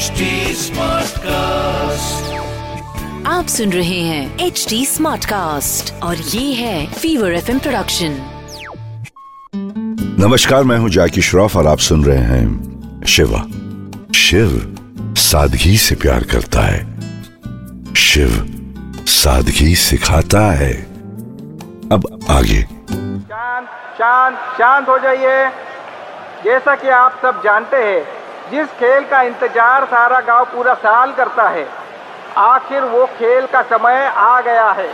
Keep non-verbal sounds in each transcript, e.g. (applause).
HD Smartcast. आप सुन रहे हैं एच डी स्मार्ट कास्ट और ये है फीवर एफ़ प्रोडक्शन नमस्कार मैं हूँ जैकी श्रॉफ और आप सुन रहे हैं शिवा। शिव सादगी से प्यार करता है। शिव सादगी सिखाता है। अब आगे। शांत शांत शांत हो जाइए। जैसा कि आप सब जानते हैं जिस खेल का इंतज़ार सारा गाँव पूरा साल करता है, आखिर वो खेल का समय आ गया है।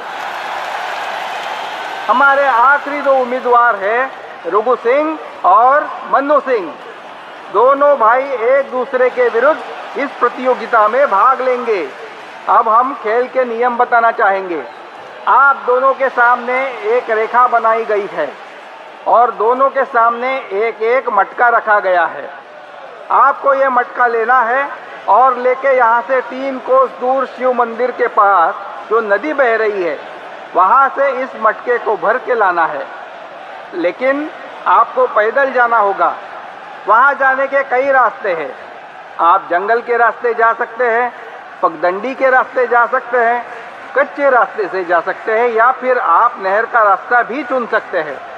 हमारे आखिरी दो उम्मीदवार हैं रघु सिंह और मन्नू सिंह। दोनों भाई एक दूसरे के विरुद्ध इस प्रतियोगिता में भाग लेंगे। अब हम खेल के नियम बताना चाहेंगे। आप दोनों के सामने एक रेखा बनाई गई है और दोनों के सामने एक एक मटका रखा गया है। आपको ये मटका लेना है और लेके यहाँ से तीन कोस दूर शिव मंदिर के पास जो नदी बह रही है, वहाँ से इस मटके को भर के लाना है। लेकिन आपको पैदल जाना होगा। वहाँ जाने के कई रास्ते हैं। आप जंगल के रास्ते जा सकते हैं, पगडंडी के रास्ते जा सकते हैं, कच्चे रास्ते से जा सकते हैं या फिर आप नहर का रास्ता भी चुन सकते हैं।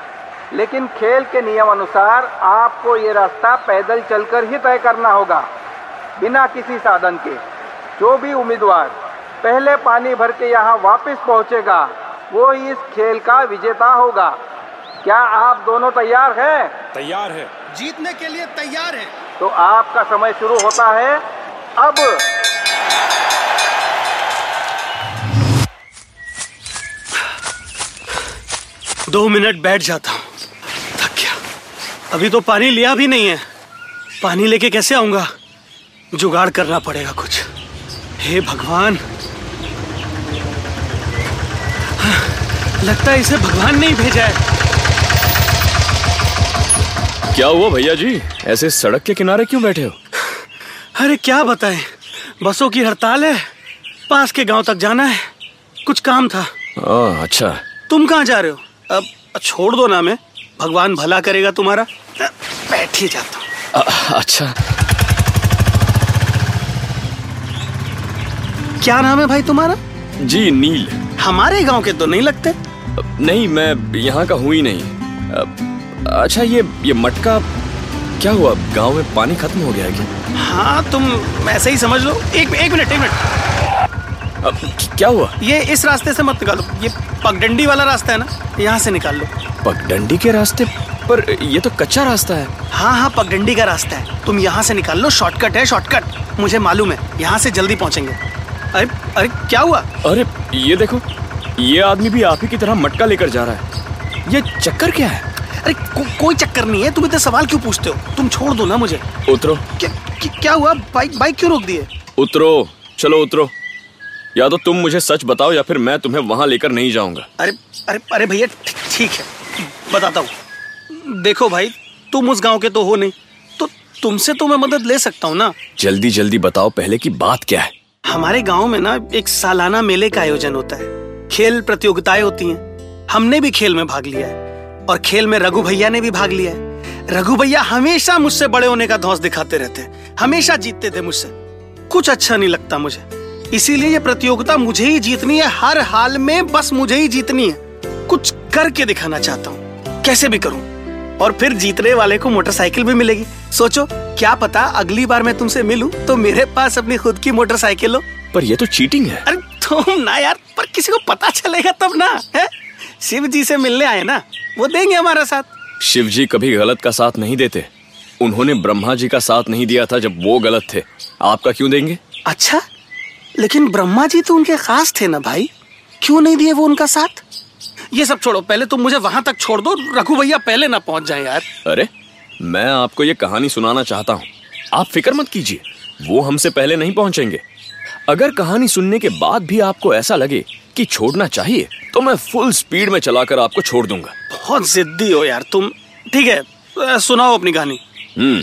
लेकिन खेल के नियम अनुसार आपको ये रास्ता पैदल चलकर ही तय करना होगा बिना किसी साधन के। जो भी उम्मीदवार पहले पानी भर के यहाँ वापस पहुँचेगा वो इस खेल का विजेता होगा। क्या आप दोनों तैयार हैं? तैयार है। जीतने के लिए तैयार है। तो आपका समय शुरू होता है। अब दो मिनट बैठ जाता हूँ। अभी तो पानी लिया भी नहीं है। पानी लेके कैसे आऊँगा? जुगाड़ करना पड़ेगा कुछ। हे भगवान। लगता है इसे भगवान ने ही भेजा है। क्या हुआ भैया जी? ऐसे सड़क के किनारे क्यों बैठे हो? अरे क्या बताएँ? बसों की हड़ताल है। पास के गाँव तक जाना है। कुछ काम था। आ, अच्छा। तुम कहाँ जा रहे हो? अब छोड़ दो ना मैं भगवान भला करेगा तुम्हारा? बैठ ही जाता हूँ। अच्छा। क्या नाम है भाई तुम्हारा? जी नील। हमारे गाँव के तो नहीं लगते? नहीं मैं यहाँ का हूँ ही नहीं। अच्छा ये ये मटका क्या हुआ? गाँव में पानी खत्म हो गया क्या? हाँ तुम ऐसे ही समझ लो। एक एक मिनट एक मिनट। अब क्या हुआ? ये इस रास्ते से मत निकालो। ये पगडंडी वाला रास्ता है ना? यहाँ से निकाल लो। पगडंडी के रास्ते पर ये तो कच्चा रास्ता है। हाँ हाँ पगडंडी का रास्ता है। तुम यहाँ से निकाल लो शॉर्टकट है शॉर्टकट मुझे मालूम है यहाँ से जल्दी पहुँचेंगे। अरे अरे क्या हुआ? अरे ये देखो ये आदमी भी आप ही की तरह मटका लेकर जा रहा है। ये चक्कर क्या है? अरे को, कोई चक्कर नहीं है तुम इतने सवाल क्यों पूछते हो? तुम छोड़ दो ना मुझे। उतरो। क्या, क्या, हुआ? बाइक बाइक क्यों रोक दिए? उतरो चलो उतरो। या तो तुम मुझे सच बताओ या फिर मैं तुम्हें वहाँ लेकर नहीं जाऊँगा। अरे अरे अरे भैया ठीक ठीक है। बताता हूँ। देखो भाई तुम उस गाँव के तो हो नहीं तो तुमसे तो मैं मदद ले सकता हूँ ना? जल्दी जल्दी बताओ पहले की बात क्या है। हमारे गाँव में ना एक सालाना मेले का आयोजन होता है। खेल प्रतियोगिताएँ होती हैं। हमने भी खेल में भाग लिया है और खेल में रघु भैया ने भी भाग लिया है। रघु भैया हमेशा मुझसे बड़े होने का धौस दिखाते रहते हैं हमेशा जीतते थे मुझसे। कुछ अच्छा नहीं लगता मुझे। इसीलिए ये प्रतियोगिता मुझे ही जीतनी है हर हाल में बस मुझे ही जीतनी है। कुछ करके दिखाना चाहता हूँ। कैसे भी करूँ। और फिर जीतने वाले को मोटरसाइकिल भी मिलेगी। सोचो क्या पता अगली बार मैं तुमसे मिलूं तो मेरे पास अपनी खुद की मोटरसाइकिल हो। पर ये तो चीटिंग है। अरे तुम ना यार पर किसी को पता चलेगा तब ना है? शिव जी से मिलने आए ना वो देंगे हमारा साथ। शिव जी कभी गलत का साथ नहीं देते। उन्होंने ब्रह्मा जी का साथ नहीं दिया था जब वो गलत थे। आपका क्यों देंगे? अच्छा लेकिन ब्रह्मा जी तो उनके खास थे ना भाई। क्यों नहीं दिए वो उनका साथ? ये सब छोड़ो पहले तुम मुझे वहाँ तक छोड़ दो रघु भैया पहले ना पहुँच जाए यार। अरे मैं आपको ये कहानी सुनाना चाहता हूँ। आप फ़िक्र मत कीजिए वो हमसे पहले नहीं पहुँचेंगे। अगर कहानी सुनने के बाद भी आपको ऐसा लगे कि छोड़ना चाहिए तो मैं फुल स्पीड में चलाकर आपको छोड़ दूँगा। बहुत जिद्दी हो यार तुम। ठीक है सुनाओ अपनी कहानी। हम्म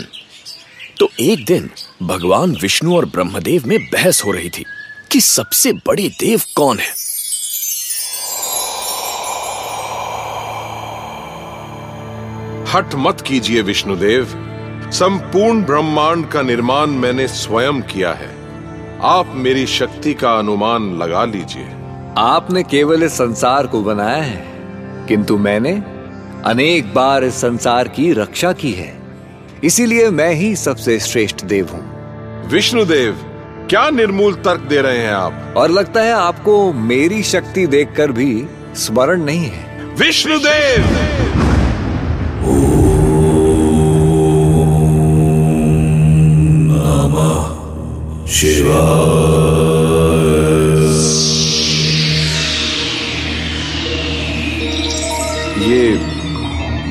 तो एक दिन भगवान विष्णु और ब्रह्मदेव में बहस हो रही थी कि सबसे बड़े देव कौन है? हट मत कीजिए विष्णुदेव। संपूर्ण ब्रह्मांड का निर्माण मैंने स्वयं किया है। आप मेरी शक्ति का अनुमान लगा लीजिए। आपने केवल इस संसार को बनाया है किंतु मैंने अनेक बार इस संसार की रक्षा की है। इसीलिए मैं ही सबसे श्रेष्ठ देव हूँ। विष्णुदेव क्या निर्मूल तर्क दे रहे हैं आप? और लगता है आपको मेरी शक्ति देखकर भी स्मरण नहीं है। विष्णुदेव! ये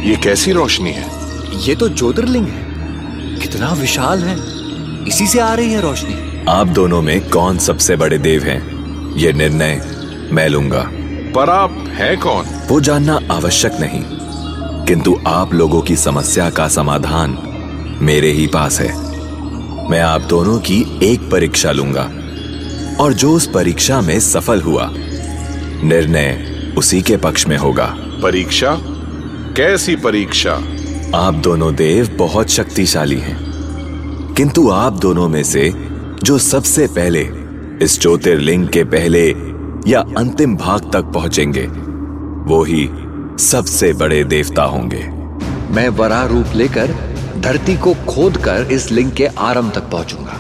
ये कैसी रोशनी है? ये तो ज्योतिर्लिंग है। कितना विशाल है। इसी से आ रही है रोशनी। आप दोनों में कौन सबसे बड़े देव हैं? ये निर्णय मैं लूँगा। पर आप हैं कौन? वो जानना आवश्यक नहीं। किंतु आप लोगों की समस्या का समाधान मेरे ही पास है। मैं आप दोनों की एक परीक्षा लूँगा और जो उस परीक्षा में सफल हुआ निर्णय उसी के पक्ष में होगा। परीक्षा? कैसी परीक्षा? आप दोनों देव बहुत शक्तिशाली हैं। किंतु आप दोनों में से जो सबसे पहले इस ज्योतिर्लिंग के पहले या अंतिम भाग तक पहुँचेंगे वो ही सबसे बड़े देवता होंगे। मैं वराह रूप लेकर धरती को खोद कर इस लिंग के आरंभ तक पहुंचूँगा।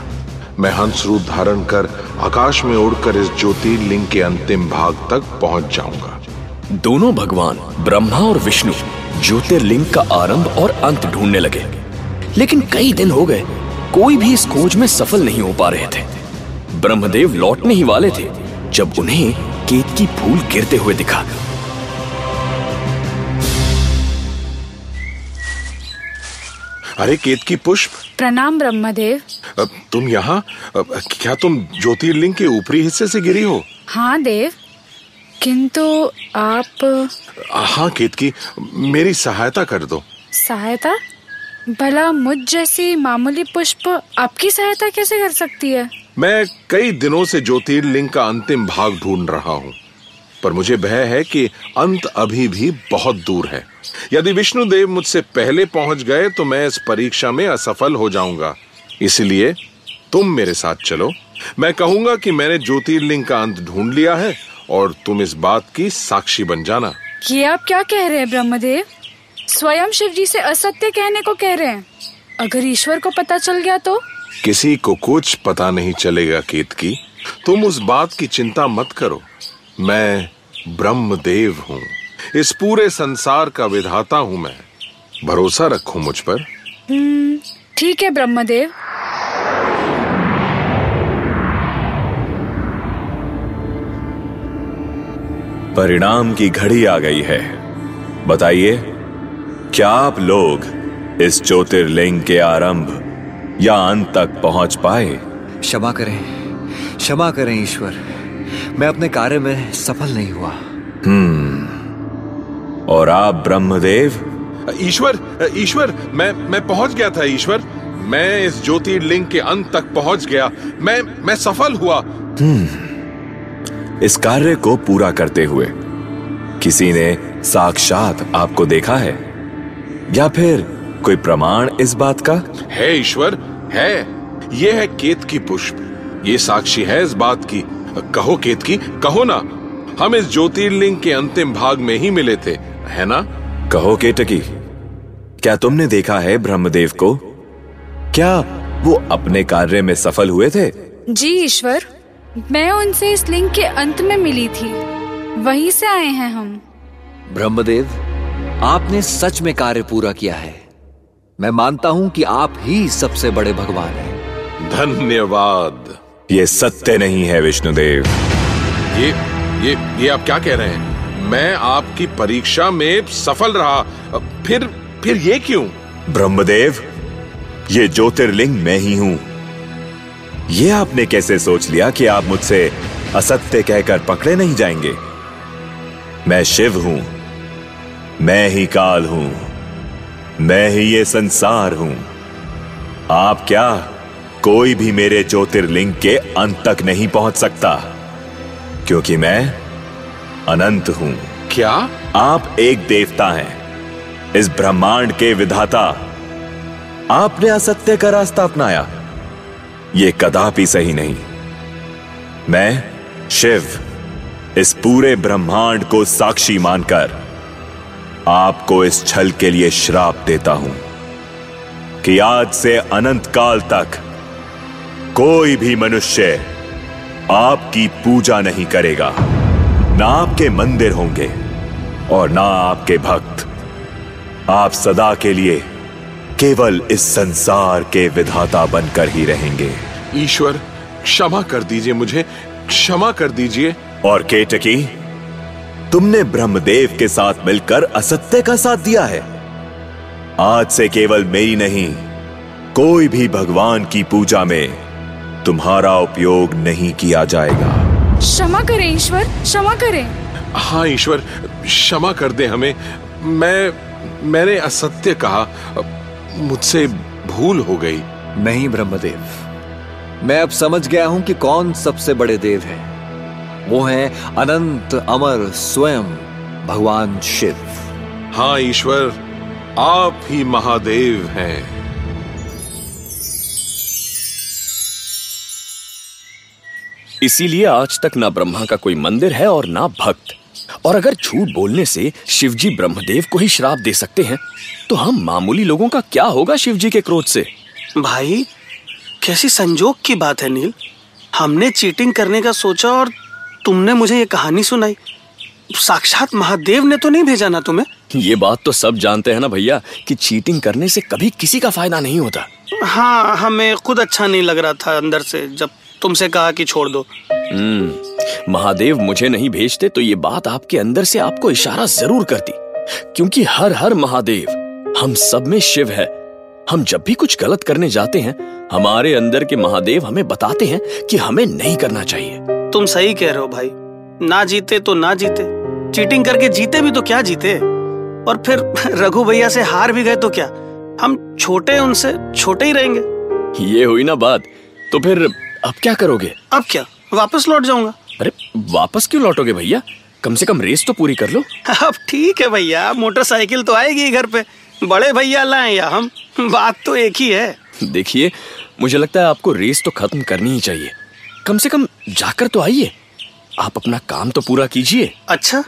मैं हंस रूप धारण कर आकाश में उड़कर इस ज्योतिर्लिंग के अंतिम भाग तक पहुँच जाऊँगा। दोनों भगवान ब्रह्मा और विष्णु ज्योतिर्लिंग का आरंभ और अंत ढूँढने लगे। लेकिन कई दिन हो गए कोई भी इस खोज में सफल नहीं हो पा रहे थे। ब्रह्मदेव लौटने ही वाले थे जब उन्हें केत की फूल गिरते हुए दिखा। अरे केत की पुष्प। प्रणाम ब्रह्मदेव। तुम यहाँ क्या तुम ज्योतिर्लिंग के ऊपरी हिस्से से गिरी हो? हाँ देव। किंतु आप हाँ केत की मेरी सहायता कर दो। सहायता? भला मुझ जैसी मामूली पुष्प आपकी सहायता कैसे कर सकती है? मैं कई दिनों से ज्योतिर्लिंग का अंतिम भाग ढूंढ रहा हूँ। पर मुझे भय है कि अंत अभी भी बहुत दूर है। यदि विष्णुदेव मुझसे पहले पहुँच गए तो मैं इस परीक्षा में असफल हो जाऊँगा। इसलिए तुम मेरे साथ चलो। मैं कहूँगा कि मैंने ज्योतिर्लिंग का अंत ढूंढ लिया है और तुम इस बात की साक्षी बन जाना। ये आप क्या कह रहे हैं ब्रह्मदेव? स्वयं शिव जी से असत्य कहने को कह रहे हैं। अगर ईश्वर को पता चल गया तो? किसी को कुछ पता नहीं चलेगा केत की तुम उस बात की चिंता मत करो। मैं ब्रह्मदेव हूँ। इस पूरे संसार का विधाता हूँ मैं। भरोसा रखो मुझ पर। हम्म, ठीक है ब्रह्मदेव। परिणाम की घड़ी आ गई है। बताइए क्या आप लोग इस ज्योतिर्लिंग के आरंभ या अंत तक पहुँच पाए? क्षमा करें क्षमा करें ईश्वर। मैं अपने कार्य में सफल नहीं हुआ। हम्म। और आप ब्रह्मदेव? ईश्वर ईश्वर मैं मैं पहुँच गया था ईश्वर। मैं इस ज्योतिर्लिंग के अंत तक पहुँच गया। मैं मैं सफल हुआ। हम्म। इस कार्य को पूरा करते हुए किसी ने साक्षात आपको देखा है? या फिर कोई प्रमाण इस बात का? है ईश्वर है। ये है केत की पुष्प। ये साक्षी है इस बात की। कहो केत की कहो ना। हम इस ज्योतिर्लिंग के अंतिम भाग में ही मिले थे है ना? कहो केटकी क्या तुमने देखा है ब्रह्मदेव को? क्या वो अपने कार्य में सफल हुए थे? जी ईश्वर मैं उनसे इस लिंग के अंत में मिली थी। वहीं से आए हैं हम। ब्रह्मदेव आपने सच में कार्य पूरा किया है। मैं मानता हूँ कि आप ही सबसे बड़े भगवान हैं। धन्यवाद। ये सत्य नहीं है विष्णुदेव। ये ये ये आप क्या कह रहे हैं? मैं आपकी परीक्षा में सफल रहा। फिर फिर ये क्यों? ब्रह्मदेव ये ज्योतिर्लिंग मैं ही हूँ। ये आपने कैसे सोच लिया कि आप मुझसे असत्य कहकर पकड़े नहीं जाएँगे? मैं शिव हूँ। मैं ही काल हूँ। मैं ही ये संसार हूँ। आप क्या कोई भी मेरे ज्योतिर्लिंग के अंत तक नहीं पहुँच सकता क्योंकि मैं अनंत हूँ। क्या? आप एक देवता हैं। इस ब्रह्मांड के विधाता आपने असत्य का रास्ता अपनाया। यह कदापि सही नहीं। मैं शिव इस पूरे ब्रह्मांड को साक्षी मानकर आपको इस छल के लिए श्राप देता हूँ कि आज से अनंत काल तक कोई भी मनुष्य आपकी पूजा नहीं करेगा। ना आपके मंदिर होंगे और ना आपके भक्त। आप सदा के लिए केवल इस संसार के विधाता बनकर ही रहेंगे। ईश्वर क्षमा कर दीजिए मुझे क्षमा कर दीजिए। और केटकी तुमने ब्रह्मदेव के साथ मिलकर असत्य का साथ दिया है। आज से केवल मेरी नहीं कोई भी भगवान की पूजा में तुम्हारा उपयोग नहीं किया जाएगा। क्षमा करें ईश्वर क्षमा करें। हाँ ईश्वर क्षमा कर दे हमें। मैं मैंने असत्य कहा मुझसे भूल हो गई। नहीं ब्रह्मदेव। मैं अब समझ गया हूँ कि कौन सबसे बड़े देव हैं। वो है अनंत अमर स्वयं भगवान शिव। हाँ ईश्वर आप ही महादेव हैं। इसीलिए आज तक ना ब्रह्मा का कोई मंदिर है और ना भक्त। और अगर झूठ बोलने से शिवजी ब्रह्मदेव को ही श्राप दे सकते हैं तो हम मामूली लोगों का क्या होगा शिवजी के क्रोध से? भाई कैसी संजोग की बात है नील। हमने चीटिंग करने का सोचा और तुमने मुझे ये कहानी सुनाई। साक्षात महादेव ने तो नहीं भेजा ना तुम्हें? ये बात तो सब जानते हैं ना भैया कि चीटिंग करने से कभी किसी का फ़ायदा नहीं होता। हाँ हमें खुद अच्छा नहीं लग रहा था अंदर से जब तुमसे कहा कि छोड़ दो। हम्म महादेव मुझे नहीं भेजते तो ये बात आपके अंदर से आपको इशारा ज़रूर करती। क्योंकि हर हर महादेव हम सब में शिव है। हम जब भी कुछ गलत करने जाते हैं हमारे अंदर के महादेव हमें बताते हैं कि हमें नहीं करना चाहिए। तुम सही कह रहे हो भाई। ना जीते तो ना जीते। चीटिंग करके जीते भी तो क्या जीते? और फिर (laughs) रघु भैया से हार भी गए तो क्या? हम छोटे उनसे छोटे ही रहेंगे। ये हुई ना बात। तो फिर अब क्या करोगे? अब क्या? वापस लौट जाऊँगा। अरे वापस क्यों लौटोगे भैया? कम से कम रेस तो पूरी कर लो। (laughs) अब ठीक है भैया मोटरसाइकिल तो आएगी घर पे। बड़े भैया लाए या हम? बात तो एक ही है। देखिए मुझे लगता है आपको रेस तो खत्म करनी ही चाहिए। कम से कम जाकर तो आइए। आप अपना काम तो पूरा कीजिए। अच्छा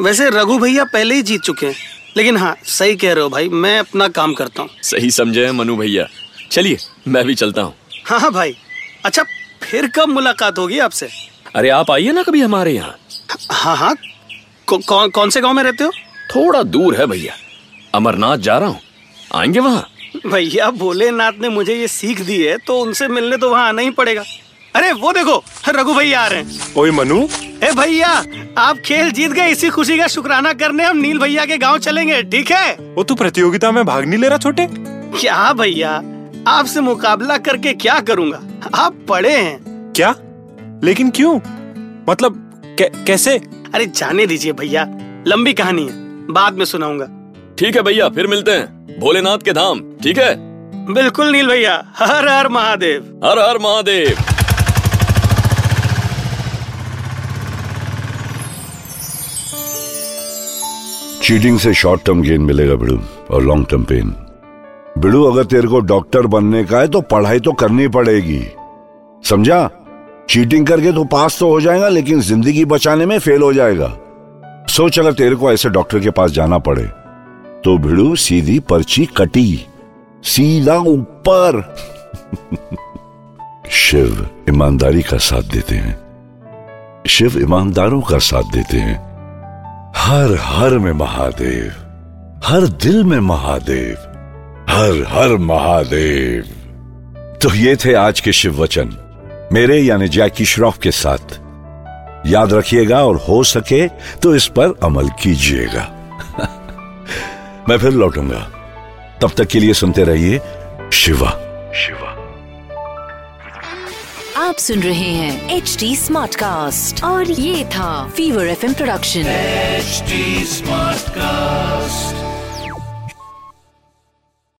वैसे रघु भैया पहले ही जीत चुके हैं। लेकिन हाँ सही कह रहे हो भाई मैं अपना काम करता हूँ। सही समझे हैं मनु भैया। चलिए मैं भी चलता हूँ। हाँ हाँ भाई। अच्छा फिर कब मुलाकात होगी आपसे? अरे आप आइए ना कभी हमारे यहाँ। हाँ हाँ कौ, कौन कौन से गाँव में रहते हो? थोड़ा दूर है भैया। अमरनाथ जा रहा हूँ। आएँगे वहाँ? भैया भोलेनाथ ने मुझे ये सीख दी है तो उनसे मिलने तो वहाँ आना ही पड़ेगा। अरे वो देखो रघु भैया आ रहे हैं। ओए मनु। ए भैया आप खेल जीत गए इसी खुशी का शुक्राना करने हम नील भैया के गाँव चलेंगे ठीक है? वो तू प्रतियोगिता में भाग नहीं ले रहा छोटे? क्या भैया आपसे मुकाबला करके क्या करूँगा? आप पढ़े हैं। क्या? लेकिन क्यों? मतलब कै, कैसे? अरे जाने दीजिए भैया लंबी कहानी है बाद में सुनाऊँगा। ठीक है भैया फिर मिलते हैं भोलेनाथ के धाम ठीक है? बिल्कुल नील भैया हर हर महादेव। हर हर महादेव। चीटिंग से शॉर्ट टर्म गेन मिलेगा बिड़ू और लॉन्ग टर्म पेन बिड़ू, अगर तेरे को डॉक्टर बनने का है तो पढ़ाई तो करनी पड़ेगी। समझा? चीटिंग करके तो पास तो हो जाएगा, लेकिन ज़िंदगी बचाने में फेल हो जाएगा। सोच, अगर तेरे को ऐसे डॉक्टर के पास जाना पड़े तो भिड़ू सीधी पर्ची कटी। सीधा ऊपर। (laughs) शिव ईमानदारी का साथ देते हैं। शिव ईमानदारों का साथ देते हैं। हर हर में महादेव, हर दिल में महादेव। हर हर महादेव। तो ये थे आज के शिव वचन। मेरे यानी जैकी श्रॉफ के साथ। याद रखिएगा और हो सके तो इस पर अमल कीजिएगा। (laughs) मैं फिर लौटूँगा। तब तक के लिए सुनते रहिए शिवा। शिवा। आप सुन रहे हैं एच डी स्मार्ट कास्ट और ये था fever FM production H smart cast